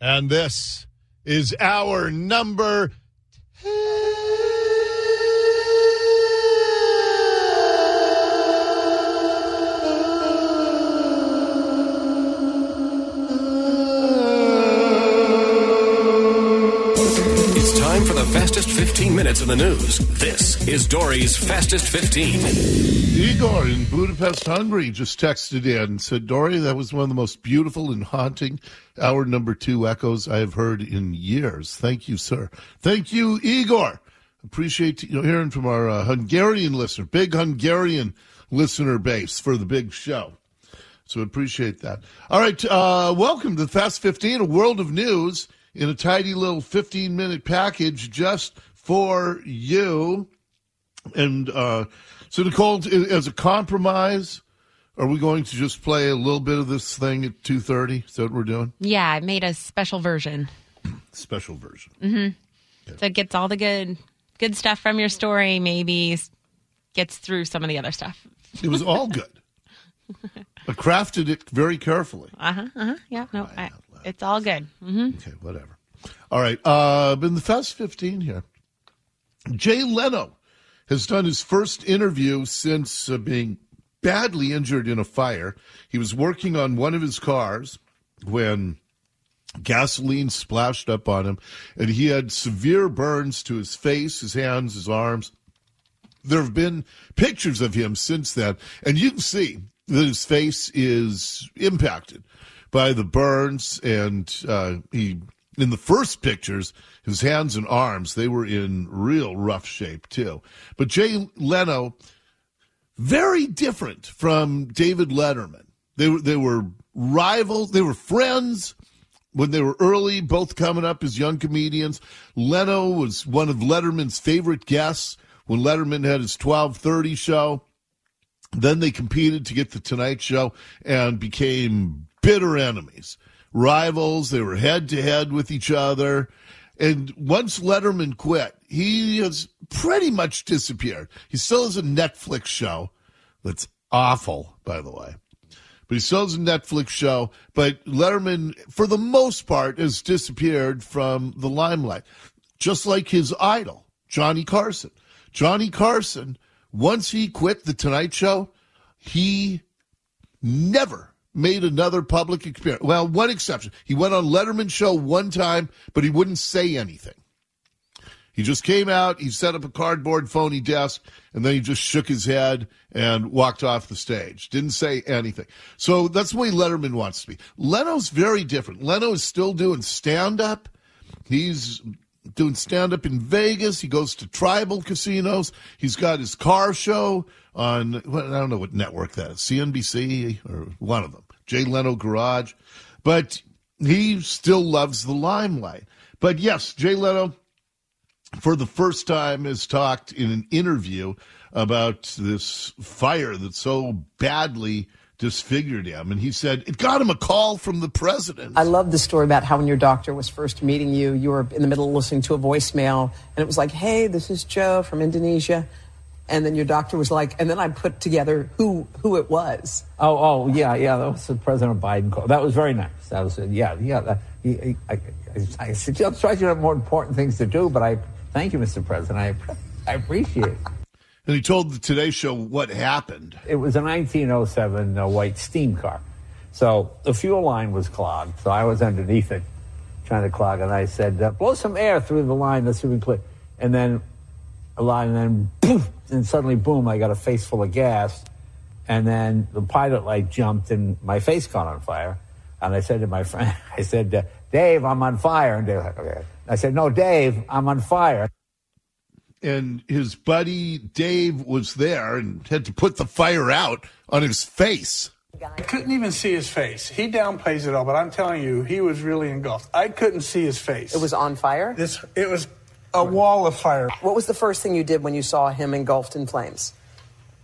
And this is our number. Time for the fastest 15 minutes in the news. This is Dori's Fastest 15. Igor in Budapest, Hungary just texted in and said, Dory, that was one of the most beautiful and haunting hour number two echoes I have heard in years. Thank you, sir. Thank you, Igor. Appreciate you know, hearing from our uh, Hungarian listener, big Hungarian listener base for the big show. So appreciate that. All right, uh, welcome to Fast 15, a world of news in a tidy little 15 minute package just for you. And uh, so, Nicole, as a compromise, are we going to just play a little bit of this thing at 2.30? Is that what we're doing? Yeah, I made a special version. Special version. Mm-hmm. So it gets all the good good stuff from your story, maybe gets through some of the other stuff. It was all good. I crafted it very carefully. Uh huh. Uh huh. Yeah. No, I, it's all good. hmm Okay, whatever. All right. Uh, in the Fast 15 here, Jay Leno has done his first interview since uh, being badly injured in a fire. He was working on one of his cars when gasoline splashed up on him, and he had severe burns to his face, his hands, his arms. There have been pictures of him since then, and you can see that his face is impacted by the burns, and uh, he in the first pictures, his hands and arms they were in real rough shape too. But Jay Leno, very different from David Letterman. They were they were rivals. They were friends when they were early, both coming up as young comedians. Leno was one of Letterman's favorite guests when Letterman had his twelve thirty show. Then they competed to get the Tonight Show and became bitter enemies, rivals. They were head to head with each other. And once Letterman quit, he has pretty much disappeared. He still has a Netflix show that's awful, by the way. But he still has a Netflix show. But Letterman, for the most part, has disappeared from the limelight, just like his idol, Johnny Carson. Johnny Carson, once he quit The Tonight Show, he never made another public experience. Well, one exception. He went on Letterman show one time, but he wouldn't say anything. He just came out, he set up a cardboard phony desk, and then he just shook his head and walked off the stage. Didn't say anything. So that's the way Letterman wants to be. Leno's very different. Leno is still doing stand up. He's doing stand up in Vegas. He goes to tribal casinos. He's got his car show on, well, I don't know what network that is, CNBC or one of them, Jay Leno Garage. But he still loves the limelight. But yes, Jay Leno, for the first time, has talked in an interview about this fire that so badly disfigured him. And he said it got him a call from the president. I love the story about how when your doctor was first meeting you, you were in the middle of listening to a voicemail, and it was like, "Hey, this is Joe from Indonesia," and then your doctor was like, and then I put together who who it was. Oh, oh, yeah, yeah. That was the President Biden call. That was very nice. That was, yeah, yeah. That, he, he, I, I, I suggest try to have more important things to do, but I thank you, Mr. President. I, I appreciate it. And he told the Today Show what happened. It was a 1907 uh, white steam car. So the fuel line was clogged. So I was underneath it trying to clog, and I said, uh, blow some air through the line. Let's see if we clear. And then a line, and then poof, and suddenly, boom, I got a face full of gas. And then the pilot light jumped, and my face caught on fire. And I said to my friend, I said, Dave, I'm on fire. And Dave, like, okay. I said, no, Dave, I'm on fire. And his buddy Dave was there and had to put the fire out on his face. I couldn't even see his face. He downplays it all, but I'm telling you, he was really engulfed. I couldn't see his face. It was on fire. This, it was a wall of fire. What was the first thing you did when you saw him engulfed in flames?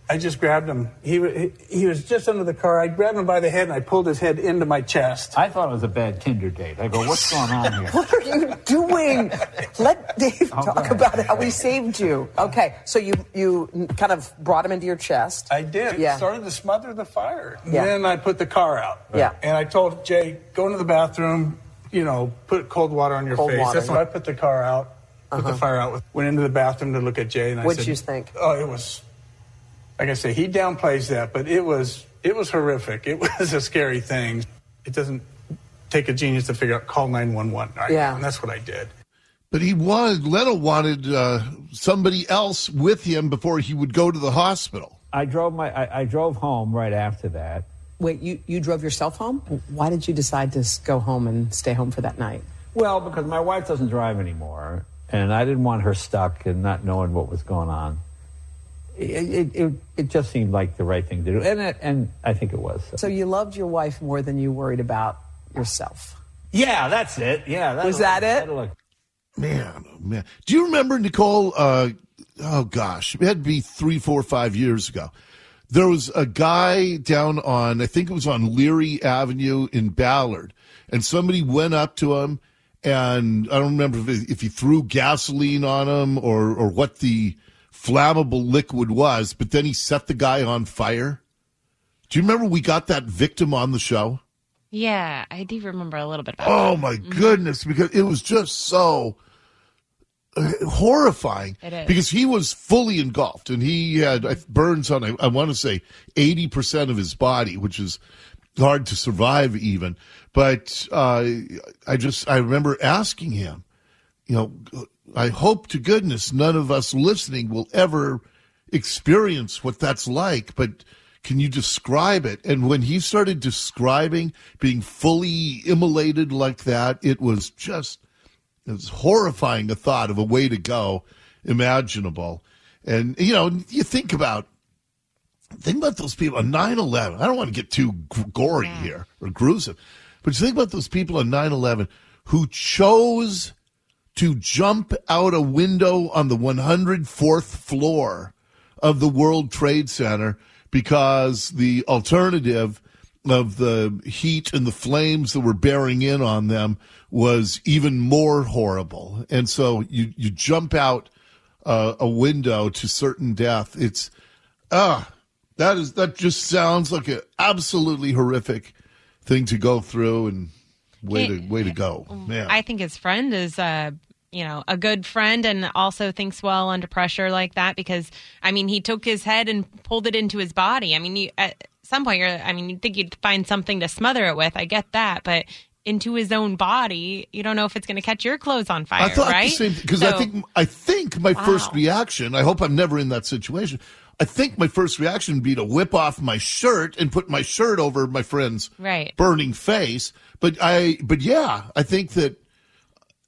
I just grabbed him. He, he, he was just under the car. I grabbed him by the head and I pulled his head into my chest. I thought it was a bad Tinder date. I go, what's going on here? What are you doing? Let Dave Oh, talk about how he saved you. Okay, so you you kind of brought him into your chest. I did. Yeah. Started to smother the fire. Yeah. Then I put the car out. Yeah. And I told Jay, go into the bathroom, you know, put cold water on your Cold face. water. That's why I put the car out, put the uh-huh. fire out. Went into the bathroom to look at Jay, and I What'd said, you think? Oh, it was. Like I say, he downplays that, but it was it was horrific. It was a scary thing. It doesn't take a genius to figure out call nine one one. Yeah. and that's what I did. But he wanted Leno wanted uh, somebody else with him before he would go to the hospital. I drove my I, I drove home right after that. Wait, you, you drove yourself home? Why did you decide to go home and stay home for that night? Well, because my wife doesn't drive anymore, and I didn't want her stuck and not knowing what was going on. It, it, it, it just seemed like the right thing to do, and it, and I think it was. So you loved your wife more than you worried about yourself. yeah, that's it. Yeah, Was that it? look- Man, oh man. Do you remember Nicole? Uh, oh gosh, it had to be three, four, five years ago. There was a guy down on, I think it was on Leary Avenue in Ballard, and somebody went up to him, and I don't remember if, if he threw gasoline on him or or what the flammable liquid was, but then he set the guy on fire. Do you remember we got that victim on the show? Yeah, I do remember a little bit about Oh my goodness, because it was just so uh, horrifying. It is. Because he was fully engulfed and he had burns on, I, I want to say, 80% of his body, which is hard to survive even. But uh, I just, I remember asking him, you know, I hope to goodness none of us listening will ever experience what that's like, but can you describe it? And when he started describing being fully immolated like that, it was just it was horrifying a thought of a way to go imaginable. And you know, you think about think about those people on 9-11 i don't want to get too gory here or gruesome but you think about those people on 9-11 who chose to jump out a window on the 104th floor of the World Trade Center because the alternative of the heat and the flames that were bearing in on them was even more horrible. And so you, you jump out uh, a window to certain death. It's, ah, that is, that just sounds like an absolutely horrific thing to go through and way to, way to go. Man. I think his friend is, uh, you know, a good friend and also thinks well under pressure like that because, I mean, he took his head and pulled it into his body. I mean, you, at some point, you're, I mean, you'd think you'd find something to smother it with. I get that, but into his own body, you don't know if it's going to catch your clothes on fire, I thought right? the same because I think I think my first reaction. I hope I'm never in that situation. I think my first reaction would be to whip off my shirt and put my shirt over my friend's Right. burning face. But I, but yeah, I think that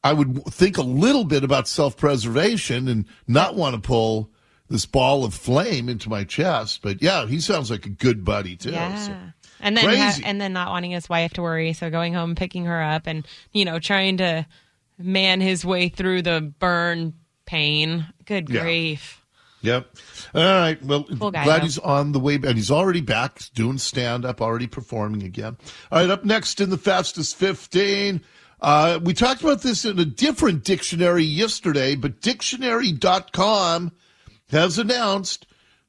I would think a little bit about self preservation and not want to pull this ball of flame into my chest. But yeah, he sounds like a good buddy too. Yeah. so. And then ha- and then not wanting his wife to worry, so going home, picking her up, and you know trying to man his way through the burn pain. Good Yeah. grief! Yep. All right. Well, Cool guy, glad though. he's on the way, and he's already back doing stand up, already performing again. All right. Up next in the fastest 15. Uh, we talked about this in a different dictionary yesterday, but dictionary.com has announced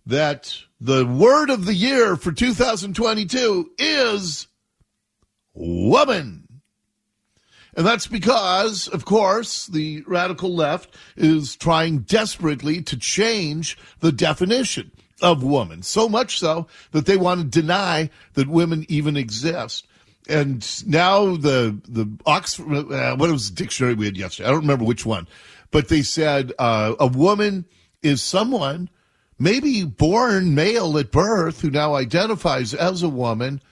that the word of the year for 2022 is woman. And that's because, of course, the radical left is trying desperately to change the definition of woman. So much so that they want to deny that women even exist. And now the the Oxford, uh, what was the dictionary we had yesterday? I don't remember which one, but they said uh, a woman is someone maybe born male at birth who now identifies as a woman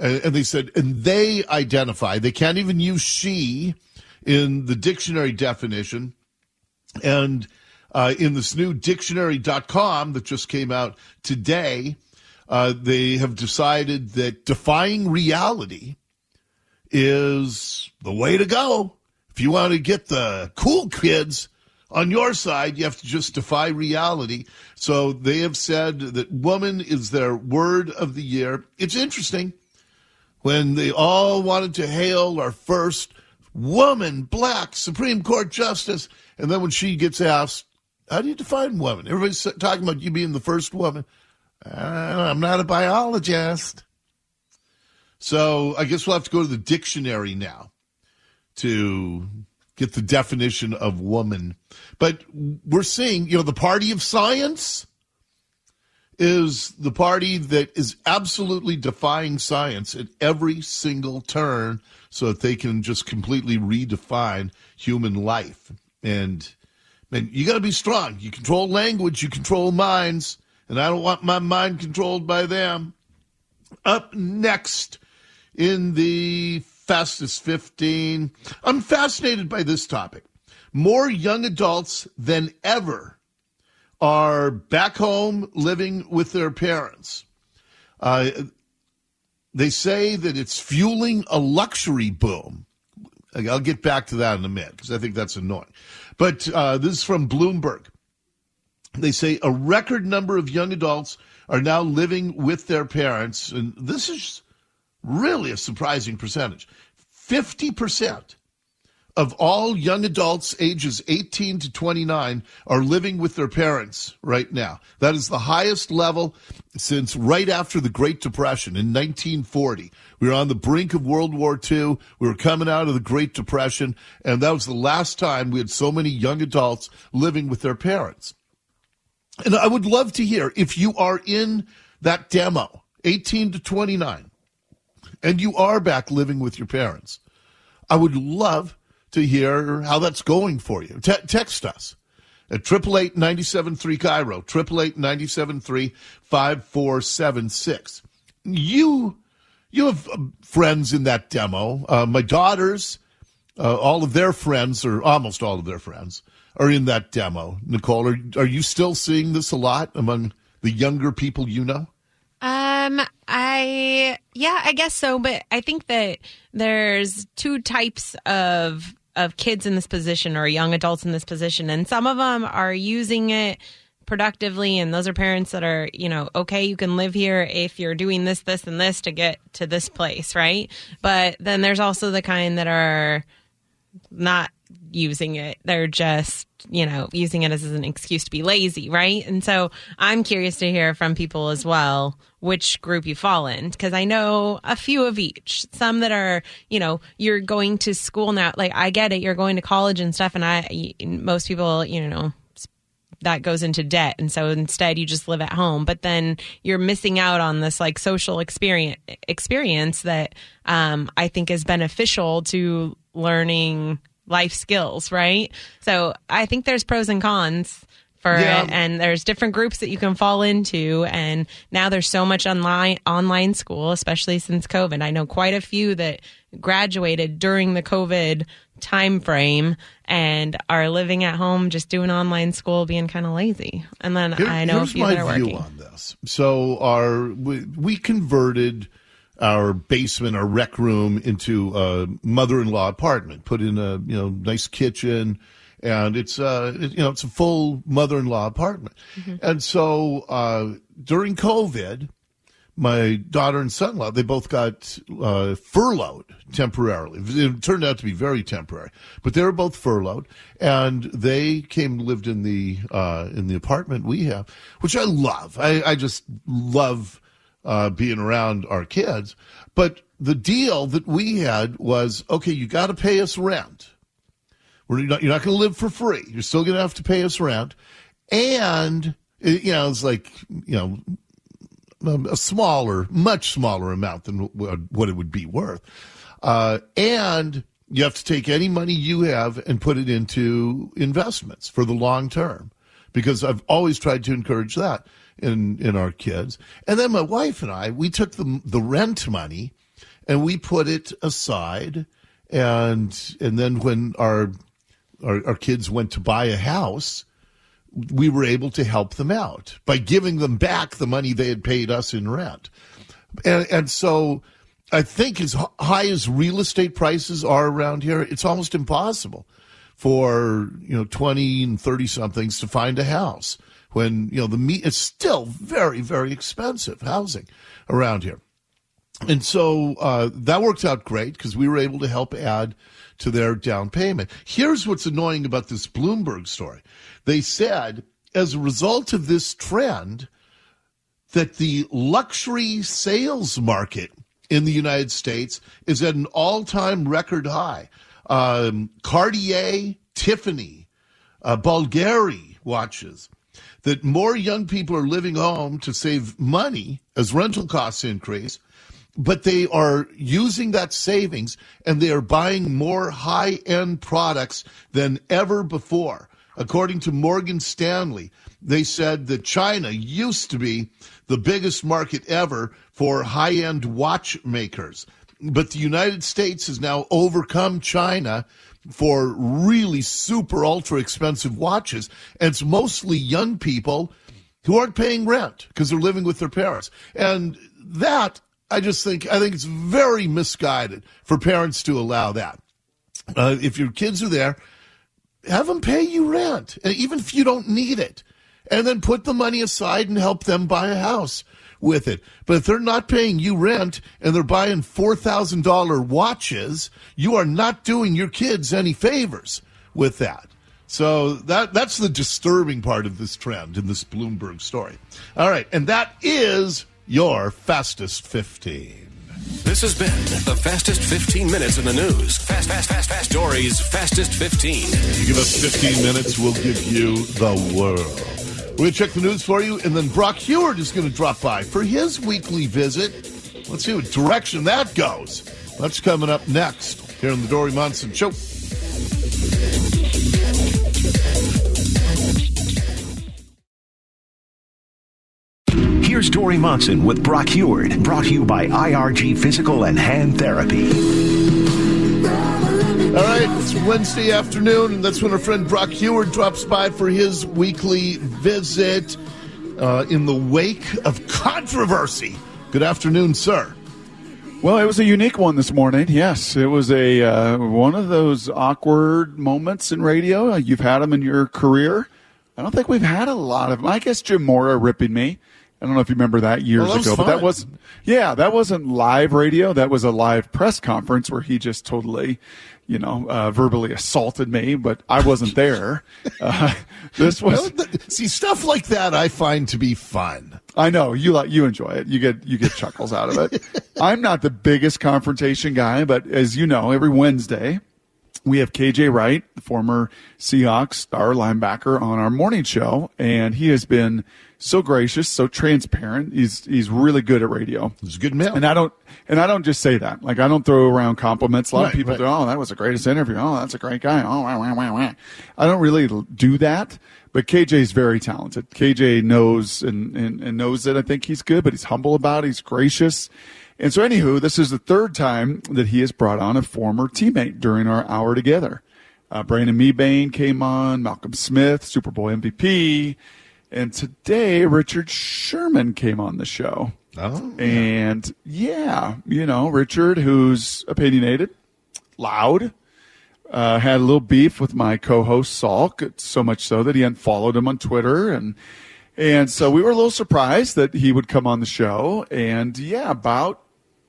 uh, and they said, and they identify, they can't even use she in the dictionary definition. And uh, in this new dictionary.com that just came out today, uh, they have decided that defying reality is the way to go. If you want to get the cool kids on your side, you have to just defy reality. So they have said that woman is their word of the year. It's interesting when they all wanted to hail our first woman, black Supreme Court justice. And then when she gets asked, how do you define woman? Everybody's talking about you being the first woman. Uh, I'm not a biologist. So I guess we'll have to go to the dictionary now to get the definition of woman. But we're seeing, you know, the party of science is the party that is absolutely defying science at every single turn so that they can just completely redefine human life. And man, you got to be strong. You control language, you control minds, and I don't want my mind controlled by them. Up next in the fastest 15, I'm fascinated by this topic. More young adults than ever are back home living with their parents. Uh, they say that it's fueling a luxury boom. I'll get back to that in a minute because I think that's annoying. But uh, this is from Bloomberg. They say a record number of young adults are now living with their parents, and this is really a surprising percentage. 50% of all young adults ages 18 to 29 are living with their parents right now. That is the highest level since right after the Great Depression in 1940. We were on the brink of World War II. We were coming out of the Great Depression, and that was the last time we had so many young adults living with their parents. And I would love to hear if you are in that demo, 18 to 29, and you are back living with your parents. I would love to hear how that's going for you. Te- text us at 888 KIRO, 888 5476. You, you have uh, friends in that demo. Uh, my daughters, uh, all of their friends, or almost all of their friends, are in that demo. Nicole, are, are you still seeing this a lot among the younger people you know? Um, I yeah, I guess so, but I think that there's two types of of kids in this position or young adults in this position and some of them are using it productively and those are parents that are you know okay you can live here if you're doing this this and this to get to this place right? But then there's also the kind that are not using it. They're just, you know, using it as an excuse to be lazy, right? And so I'm curious to hear from people as well which group you fall in because I know a few of each. Some that are, you know, you're going to school now. Like I get it, you're going to college and stuff, and I most people, you know, that goes into debt and so instead you just live at home but then you're missing out on this like social experience experience that um, i think is beneficial to learning life skills, right? So I think there's pros and cons for yeah. it and there's different groups that you can fall into and now there's so much online online school especially since covid i know quite a few that graduated during the covid time frame and are living at home just doing online school being kind of lazy and then Here, i know a few that are working on this so our we, we converted our basement, our rec room into a mother-in-law apartment. Put in a you know nice kitchen, and it's uh it, you know it's a full mother-in-law apartment. Mm-hmm. And so uh, during COVID, my daughter and son-in-law they both got uh, furloughed temporarily. It turned out to be very temporary, but they were both furloughed, and they came and lived in the uh, in the apartment we have, which I love. I, I just love uh, being around our kids. But the deal that we had was okay, you got to pay us rent. We're not, you're not going to live for free. You're still going to have to pay us rent. And, you know, it's like, you know, a smaller, much smaller amount than what it would be worth. Uh, and you have to take any money you have and put it into investments for the long term because I've always tried to encourage that in in our kids. And then my wife and I, we took the the rent money and we put it aside. And and then when our our, our kids went to buy a house, we were able to help them out by giving them back the money they had paid us in rent. And, and so I think as high as real estate prices are around here, it's almost impossible for, you know, 20 and 30 somethings to find a house when you know the meat is still very very expensive housing around here. And so uh, that worked out great because we were able to help add to their down payment. Here's what's annoying about this bloomberg story. They said as a result of this trend that the luxury sales market in the united states is at an all-time record high. Um, Cartier, Tiffany, uh, Bulgari watches. That more young people are living home to save money as rental costs increase, but they are using that savings and they are buying more high end products than ever before. According to Morgan Stanley, they said that China used to be the biggest market ever for high end watchmakers. But the United States has now overcome China for really super ultra expensive watches. And it's mostly young people who aren't paying rent because they're living with their parents. And that, I just think, I think it's very misguided for parents to allow that. Uh, if your kids are there, have them pay you rent, even if you don't need it, and then put the money aside and help them buy a house with it. But if they're not paying you rent and they're buying $4,000 watches, you are not doing your kids any favors with that. So that that's the disturbing part of this trend in this Bloomberg story. All right, and that is your fastest 15. This has been the fastest 15 minutes in the news. Fast, fast, fast, fast. Dori's fastest 15. You give us 15 minutes, we'll give you the world. We're going to check the news for you, and then Brock Huard is going to drop by for his weekly visit. Let's see what direction that goes. That's coming up next here on the Dori Monson Show. Here's Dori Monson with Brock Huard, brought to you by IRG Physical and Hand Therapy. All right, it's Wednesday afternoon, and that's when our friend Brock Huard drops by for his weekly visit uh, in the wake of controversy. Good afternoon, sir. Well, it was a unique one this morning. Yes, it was a uh, one of those awkward moments in radio. You've had them in your career. I don't think we've had a lot of them. I guess Jim Mora ripping me. I don't know if you remember that years Well, that ago, but that fun. was yeah, that wasn't live radio. That was a live press conference where he just totally, you know, uh, verbally assaulted me, but I wasn't there. Uh, this was Well, th- See, stuff like that I find to be fun. I know you like you enjoy it. You get you get chuckles out of it. I'm not the biggest confrontation guy, but as you know, every Wednesday we have KJ Wright, the former Seahawks star linebacker, on our morning show, and he has been so gracious, so transparent. He's he's really good at radio. It's a good man. And I don't and I don't just say that. Like I don't throw around compliments. A lot Right, of people right. do. Oh, that was the greatest interview. Oh, that's a great guy. Oh, wah, wah, wah, wah. I don't really do that. But KJ is very talented. KJ knows and, and, and knows that I think he's good, but he's humble about it. He's gracious. And so, anywho, this is the third time that he has brought on a former teammate during our hour together. Uh, Brandon Mebane came on, Malcolm Smith, Super Bowl MVP. And today, Richard Sherman came on the show. Oh, And yeah, you know, Richard, who's opinionated, loud, uh, had a little beef with my co-host Salk, so much so that he unfollowed him on Twitter, and and so we were a little surprised that he would come on the show. And yeah, about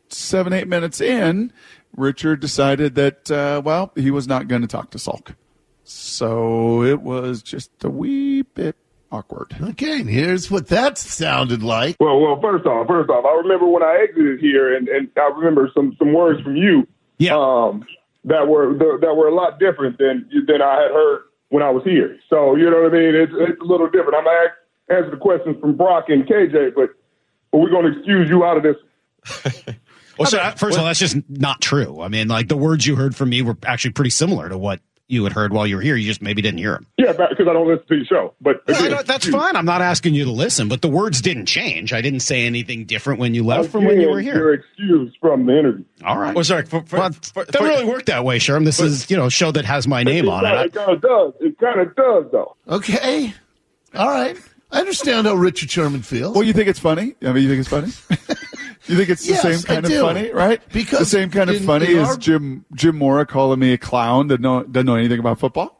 seven eight minutes in, Richard decided that uh, well, he was not going to talk to Salk, so it was just a wee bit awkward. Okay, and here's what that sounded like. Well, well, first off, first off, I remember when I exited here, and, and I remember some some words from you, Yeah. um, that were that were a lot different than than I had heard when I was here. So you know what I mean? It's it's a little different. I'm gonna ask, answer the questions from Brock and KJ, but but we're gonna excuse you out of this. Well, so, first of all, that's just not true. I mean, like the words you heard from me were actually pretty similar to what you had heard while you were here. You just maybe didn't hear them. Yeah, because I don't listen to your show. But Well, I again, know- that's excuse- fine. I'm not asking you to listen, but the words didn't change. I didn't say anything different when you left from when you Again, were You're here. excused from the interview. All right. Well, sorry. For, for, Well, for- it doesn't for- really work that way, Sherm. This is, you know, a show that has my name on it. It kind of does. It kind of does, though. Okay, all right. I understand how Richard Sherman feels. Well, you think it's funny? I mean, you think it's funny? you think it's the Yes, same kind I of do. funny, right? Because the same kind of funny as our- Jim Jim Mora calling me a clown that know, doesn't know anything about football.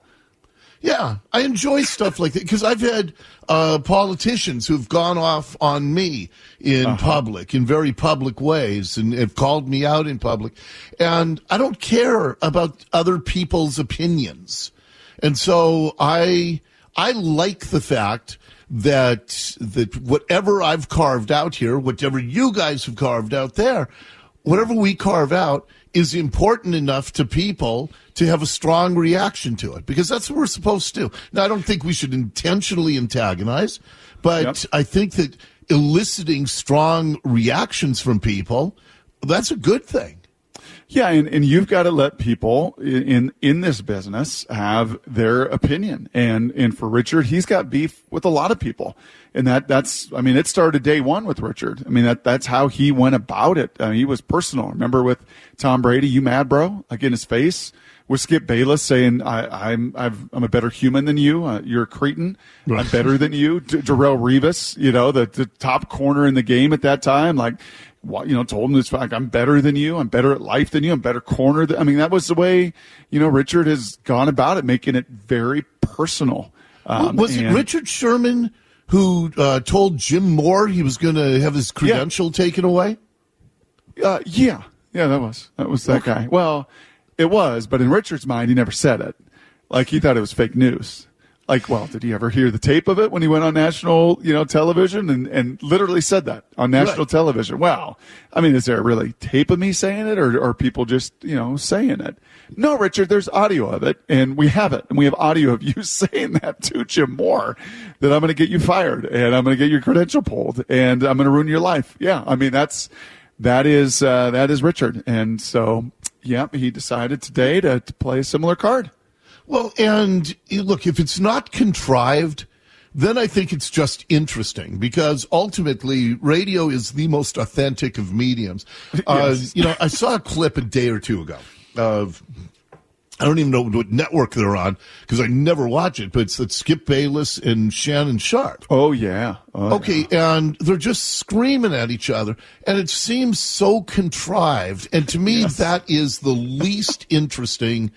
Yeah, I enjoy stuff like that because I've had uh, politicians who've gone off on me in Uh-huh. public, in very public ways, and have called me out in public. And I don't care about other people's opinions. And so I I like the fact that that whatever I've carved out here, whatever you guys have carved out there, whatever we carve out is important enough to people to have a strong reaction to it because that's what we're supposed to do. Now, I don't think we should intentionally antagonize, but Yep. I think that eliciting strong reactions from people, that's a good thing. Yeah, and, and you've got to let people in, in this business have their opinion. And and for Richard, he's got beef with a lot of people. And that that's I mean, it started day one with Richard. I mean that that's how he went about it. Uh, he was personal. Remember with Tom Brady, you mad, bro? Like in his face. With Skip Bayless saying, I, I'm I've, I'm a better human than you. Uh, you're a cretin. I'm better than you. D- Darrelle Revis, you know, the, the top corner in the game at that time, like you know told him this fact i'm better than you. I'm better at life than you. I'm better corner than, i mean that was the way you know richard has gone about it making it very personal um, was it Richard Sherman who uh, told Jim Moore he was going to have his credential taken away? uh, yeah. Yeah that was. That was that guy. Well it was but in richard's mind he never said it. Like he thought it was fake news like well did he ever hear the tape of it when he went on national you know television and, and literally said that on national Right. television? Well i mean is there really tape of me saying it or, or people just you know saying it? No richard there's audio of it and we have it and we have audio of you saying that to jim moore that i'm going to get you fired and i'm going to get your credential pulled and i'm going to ruin your life. Yeah i mean that's that is uh, that is richard. And so yeah he decided today to, to play a similar card Well, and look, if it's not contrived, then I think it's just interesting because ultimately radio is the most authentic of mediums. Uh, Yes. you know, I saw a clip a day or two ago of. I don't even know what network they're on because I never watch it, but it's that Skip Bayless and Shannon Sharpe. oh yeah Oh, Okay, and they're just screaming at each other, and it seems so contrived. And to me, that is the least interesting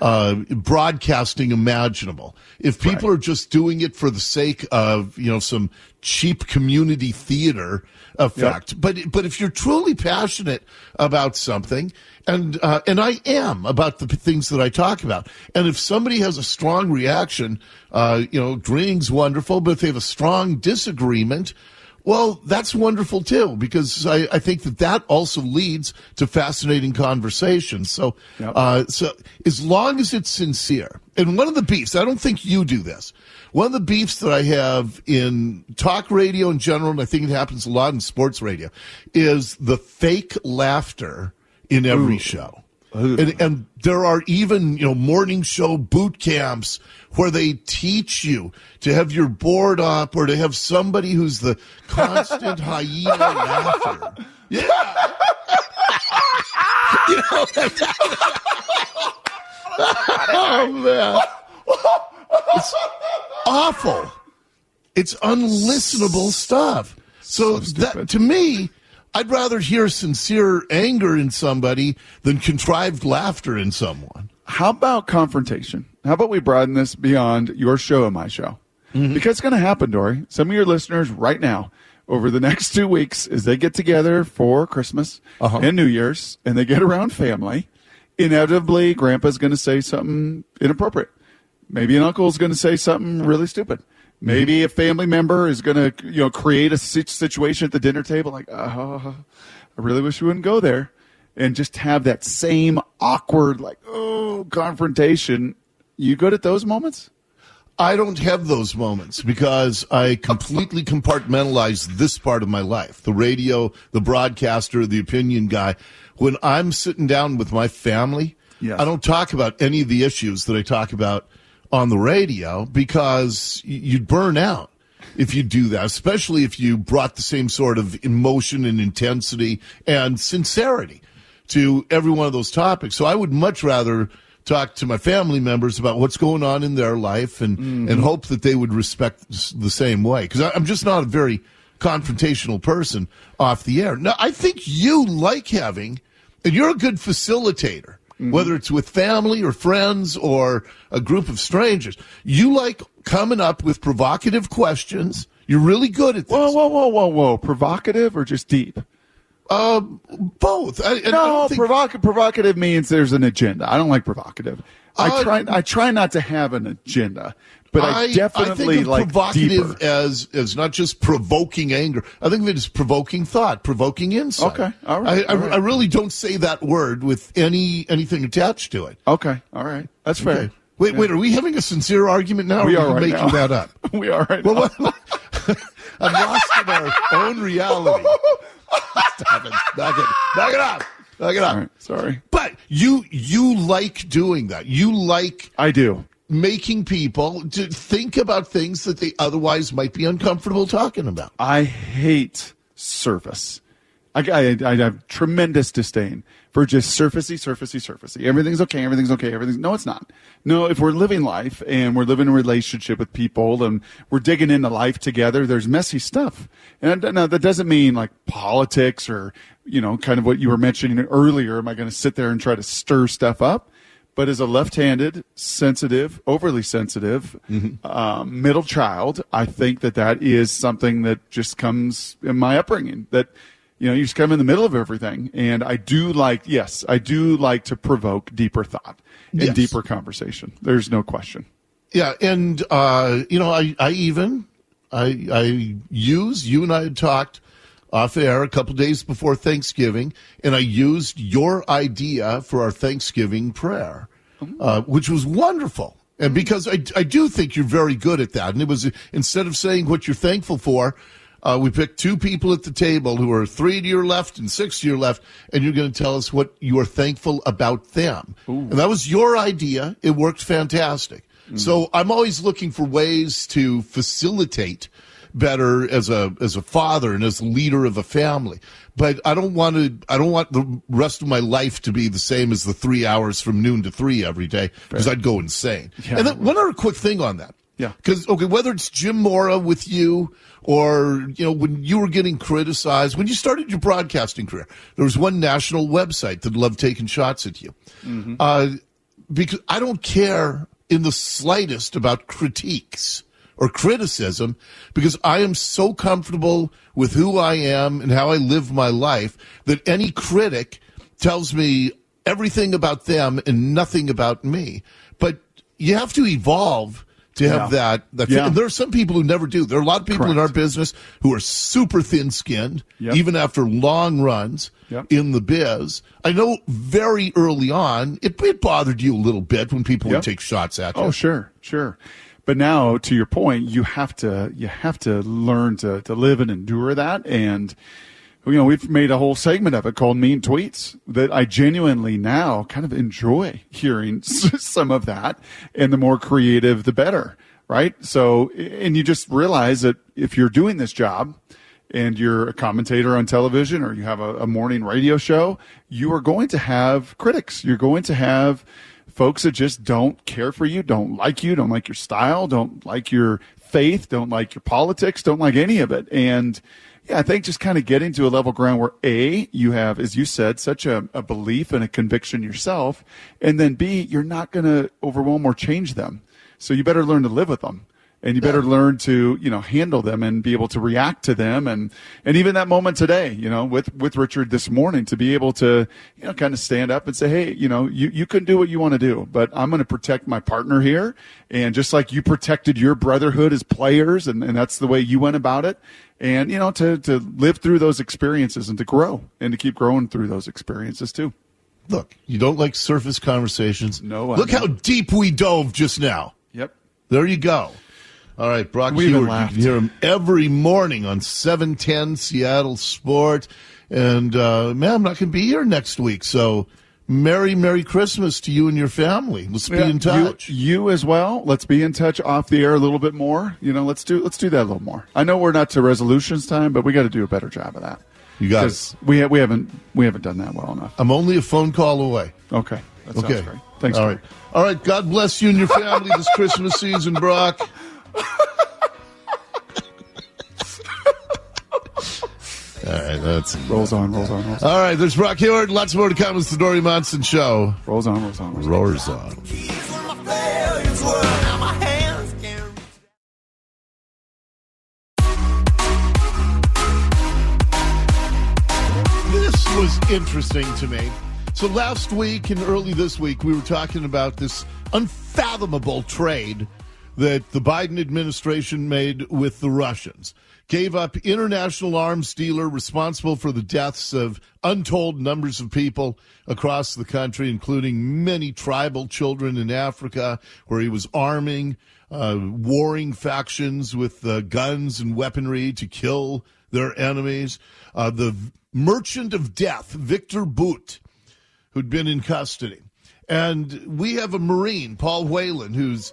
uh, broadcasting imaginable. If people are just doing it for the sake of you know some cheap community theater effect, but but if you're truly passionate about something, and uh, and I am about the p- things that I talk about, and if somebody has a strong reaction, uh, you know, agreeing's wonderful, but if they have a strong disagreement. Well, that's wonderful too, because I, I think that that also leads to fascinating conversations. So, Yep. uh, so as long as it's sincere, and one of the beefs, I don't think you do this. One of the beefs that I have in talk radio in general, and I think it happens a lot in sports radio, is the fake laughter in every show. And, and there are even you know morning show boot camps where they teach you to have your board up or to have somebody who's the constant hyena laugher. Yeah. you know, oh man, it's awful. It's unlistenable stuff. So, that to me, I'd rather hear sincere anger in somebody than contrived laughter in someone. how about confrontation? How about we broaden this beyond your show and my show? Mm-hmm. Because it's going to happen, Dori. Some of your listeners right now, over the next two weeks, as they get together for Christmas uh-huh. and New Year's and they get around family, inevitably, Grandpa's going to say something inappropriate. Maybe an uncle's going to say something really stupid. Maybe a family member is going to, you know, create a situation at the dinner table like, oh, I really wish we wouldn't go there. And just have that same awkward, like, oh, confrontation. You good at those moments? I don't have those moments because I completely compartmentalize this part of my life the radio, the broadcaster, the opinion guy. When I'm sitting down with my family, Yes. I don't talk about any of the issues that I talk about on the radio because you'd burn out if you do that, especially if you brought the same sort of emotion and intensity and sincerity to every one of those topics. So I would much rather talk to my family members about what's going on in their life and, mm-hmm. and hope that they would respect the same way. Because I'm just not a very confrontational person off the air. Now, I think you like having, and you're a good facilitator. Whether it's with family or friends or a group of strangers, you like coming up with provocative questions. You're really good at this. Whoa, whoa, whoa, whoa, whoa. Provocative or just deep? Both. I, I no, think- provocative. Provocative means there's an agenda. I don't like provocative. I Uh, try. I try not to have an agenda, but I, definitely think of like provocative deeper. as as not just provoking anger. I think of it as provoking thought, provoking insight. Okay, all right, I, I, all right. I really don't say that word with any anything attached to it. Okay, all right, that's fair. Okay. Wait, wait. Are we having a sincere argument now? We or are you right making now. that up. we are right Well, now. I'm lost in our own reality. Stop it. Knock it. Knock it up. Knock it up. All right, sorry. But you you like doing that. You like I do. Making people to think about things that they otherwise might be uncomfortable talking about. I hate surface. I, I, I have tremendous disdain for just surfacey, surfacey, surfacey. Everything's okay. Everything's okay. Everything's no, it's not. No, if we're living life and we're living a relationship with people and we're digging into life together, there's messy stuff. And now uh, that doesn't mean like politics or you know, kind of what you were mentioning earlier. Am I going to sit there and try to stir stuff up? But as a left-handed, sensitive, overly sensitive, um, middle child, I think that that is something that just comes in my upbringing. That you know, you just come in the middle of everything, and I do like, yes, I do like to provoke deeper thought and Yes. deeper conversation. There's no question. Yeah, and uh, you know, I, I even I I use you and I had talked off air a couple days before Thanksgiving, and I used your idea for our Thanksgiving prayer, uh, which was wonderful. And because I, I do think you're very good at that, and it was instead of saying what you're thankful for, uh, we picked two people at the table who are three to your left and six to your left, and you're going to tell us what you are thankful about them. And that was your idea. It worked fantastic. So I'm always looking for ways to facilitate better as a as a father and as a leader of a family. But I don't want to. I don't want the rest of my life to be the same as the three hours from noon to three every day because I'd go insane. Yeah. and then one other quick thing on that. Yeah. Because okay, whether it's Jim Mora with you or you know when you were getting criticized when you started your broadcasting career, there was one national website that loved taking shots at you. Uh, because I don't care in the slightest about critiques or criticism because I am so comfortable with who I am and how I live my life that any critic tells me everything about them and nothing about me. But you have to evolve to have Yeah. that. that Yeah. and there are some people who never do. There are a lot of people in our business who are super thin skinned, Yep. even after long runs Yep. in the biz. I know very early on, it, it bothered you a little bit when people Yep. would take shots at oh, you. Oh, sure, sure. But now, to your point, you have to you have to learn to to live and endure that. And you know, we've made a whole segment of it called "Mean Tweets" that I genuinely now kind of enjoy hearing some of that. And the more creative, the better, right? So, and you just realize that if you're doing this job and you're a commentator on television or you have a, a morning radio show, you are going to have critics. You're going to have folks that just don't care for you, don't like you, don't like your style, don't like your faith, don't like your politics, don't like any of it. And yeah, I think just kind of getting to a level ground where A, you have, as you said, such a, a belief and a conviction yourself. And then B, you're not going to overwhelm or change them. So you better learn to live with them and you better learn to you know handle them and be able to react to them and and even that moment today you know with with richard this morning to be able to you know kind of stand up and say hey you know you you can do what you want to do but i'm going to protect my partner here and just like you protected your brotherhood as players and, and that's the way you went about it and you know to to live through those experiences and to grow and to keep growing through those experiences too Look, you don't like surface conversations. No, I Look how don't. deep we dove just now. yep There you go. All right, Brock We Huard. You can hear him every morning on 710 Seattle Sport. And, uh, man, I'm not going to be here next week. So, Merry, Merry Christmas to you and your family. Let's be in touch. You, you as well. Let's be in touch off the air a little bit more. You know, let's do let's do that a little more. I know we're not to resolutions time, but we got to do a better job of that. You guys, We ha- we haven't we haven't done that well enough. I'm only a phone call away. Okay, that Okay. great. Thanks. All right. All right. God bless you and your family this Christmas season, Brock. All right. That's Rolls on, rolls on, rolls on, All right. There's Brock Huard. Lots more to come. It's the Dori Monson Show. rolls on, rolls on. Rolls on. Roars on. This was interesting to me. So last week and early this week, we were talking about this unfathomable trade that the Biden administration made with the Russians. Gave up international arms dealer responsible for the deaths of untold numbers of people across the country, including many tribal children in Africa, where he was arming uh, warring factions with uh, guns and weaponry to kill their enemies. Uh, the merchant of death, Victor Bout, who'd been in custody. And we have a Marine, Paul Whelan, who's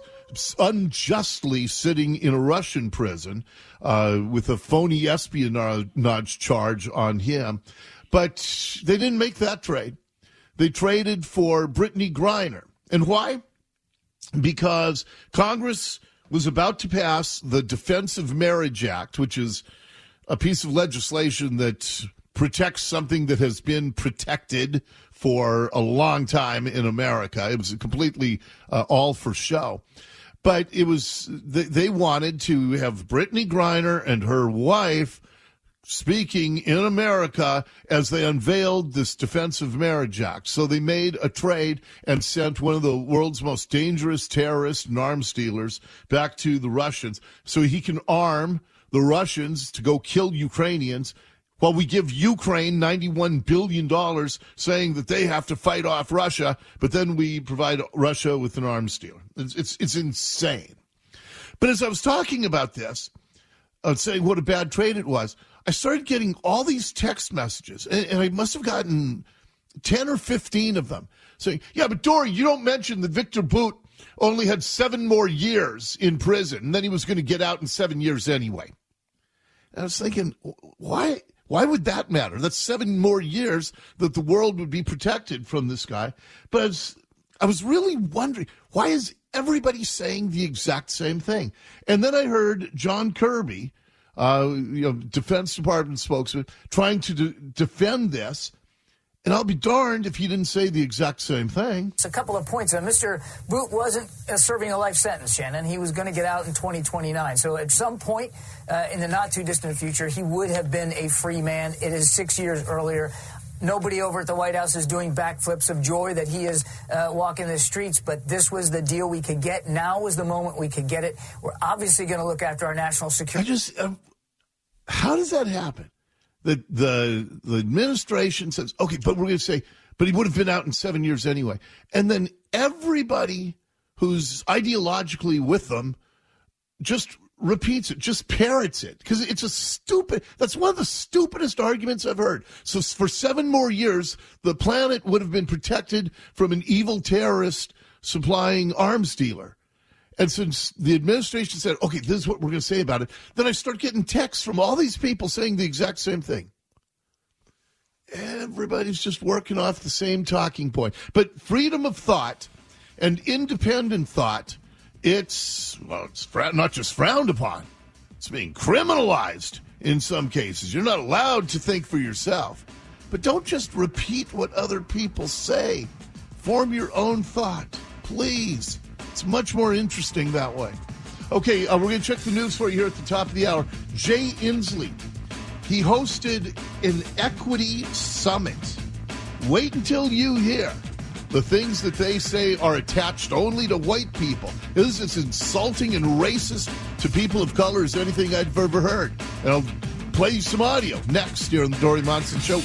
unjustly sitting in a Russian prison uh, with a phony espionage charge on him. But they didn't make that trade. They traded for Brittney Griner. And why? Because Congress was about to pass the Defense of Marriage Act, which is a piece of legislation that protects something that has been protected for a long time in America. It was completely uh, all for show. But it was, they wanted to have Brittney Griner and her wife speaking in America as they unveiled this Defense of Marriage Act. So they made a trade and sent one of the world's most dangerous terrorists and arms dealers back to the Russians so he can arm the Russians to go kill Ukrainians while we give Ukraine $91 billion saying that they have to fight off Russia, but then we provide Russia with an arms dealer. It's, it's, it's insane. But as I was talking about this, was saying what a bad trade it was, I started getting all these text messages, and, and I must have gotten 10 or 15 of them saying, Yeah, but Dori, you don't mention that Victor Bout only had seven more years in prison, and then he was going to get out in seven years anyway. And I was thinking, why? Why would that matter? That's seven more years that the world would be protected from this guy. But I was, I was really wondering why is everybody saying the exact same thing? And then I heard John Kirby, uh, you know, Defense Department spokesman, trying to de- defend this and I'll be darned if he didn't say the exact same thing. It's a couple of points. Uh, Mr. Bout wasn't uh, serving a life sentence, Shannon. He was going to get out in 2029. So at some point uh, in the not too distant future, he would have been a free man. It is six years earlier. Nobody over at the White House is doing backflips of joy that he is uh, walking the streets, but this was the deal we could get. Now was the moment we could get it. We're obviously going to look after our national security. I just, uh, how does that happen? The the the administration says, okay, but we're going to say, but he would have been out in seven years anyway, and then everybody who's ideologically with them just repeats it, just parrots it, because it's a stupid. That's one of the stupidest arguments I've heard. So for seven more years, the planet would have been protected from an evil terrorist supplying arms dealer. And since the administration said, okay, this is what we're going to say about it, then I start getting texts from all these people saying the exact same thing. Everybody's just working off the same talking point. But freedom of thought and independent thought, it's, well, it's not just frowned upon, it's being criminalized in some cases. You're not allowed to think for yourself. But don't just repeat what other people say. Form your own thought, please. It's much more interesting that way. Okay, uh, we're going to check the news for you here at the top of the hour. Jay Inslee, he hosted an equity summit. Wait until you hear the things that they say are attached only to white people. This is insulting and racist to people of color as anything I've ever heard. And I'll play you some audio next here on the Dori Monson Show.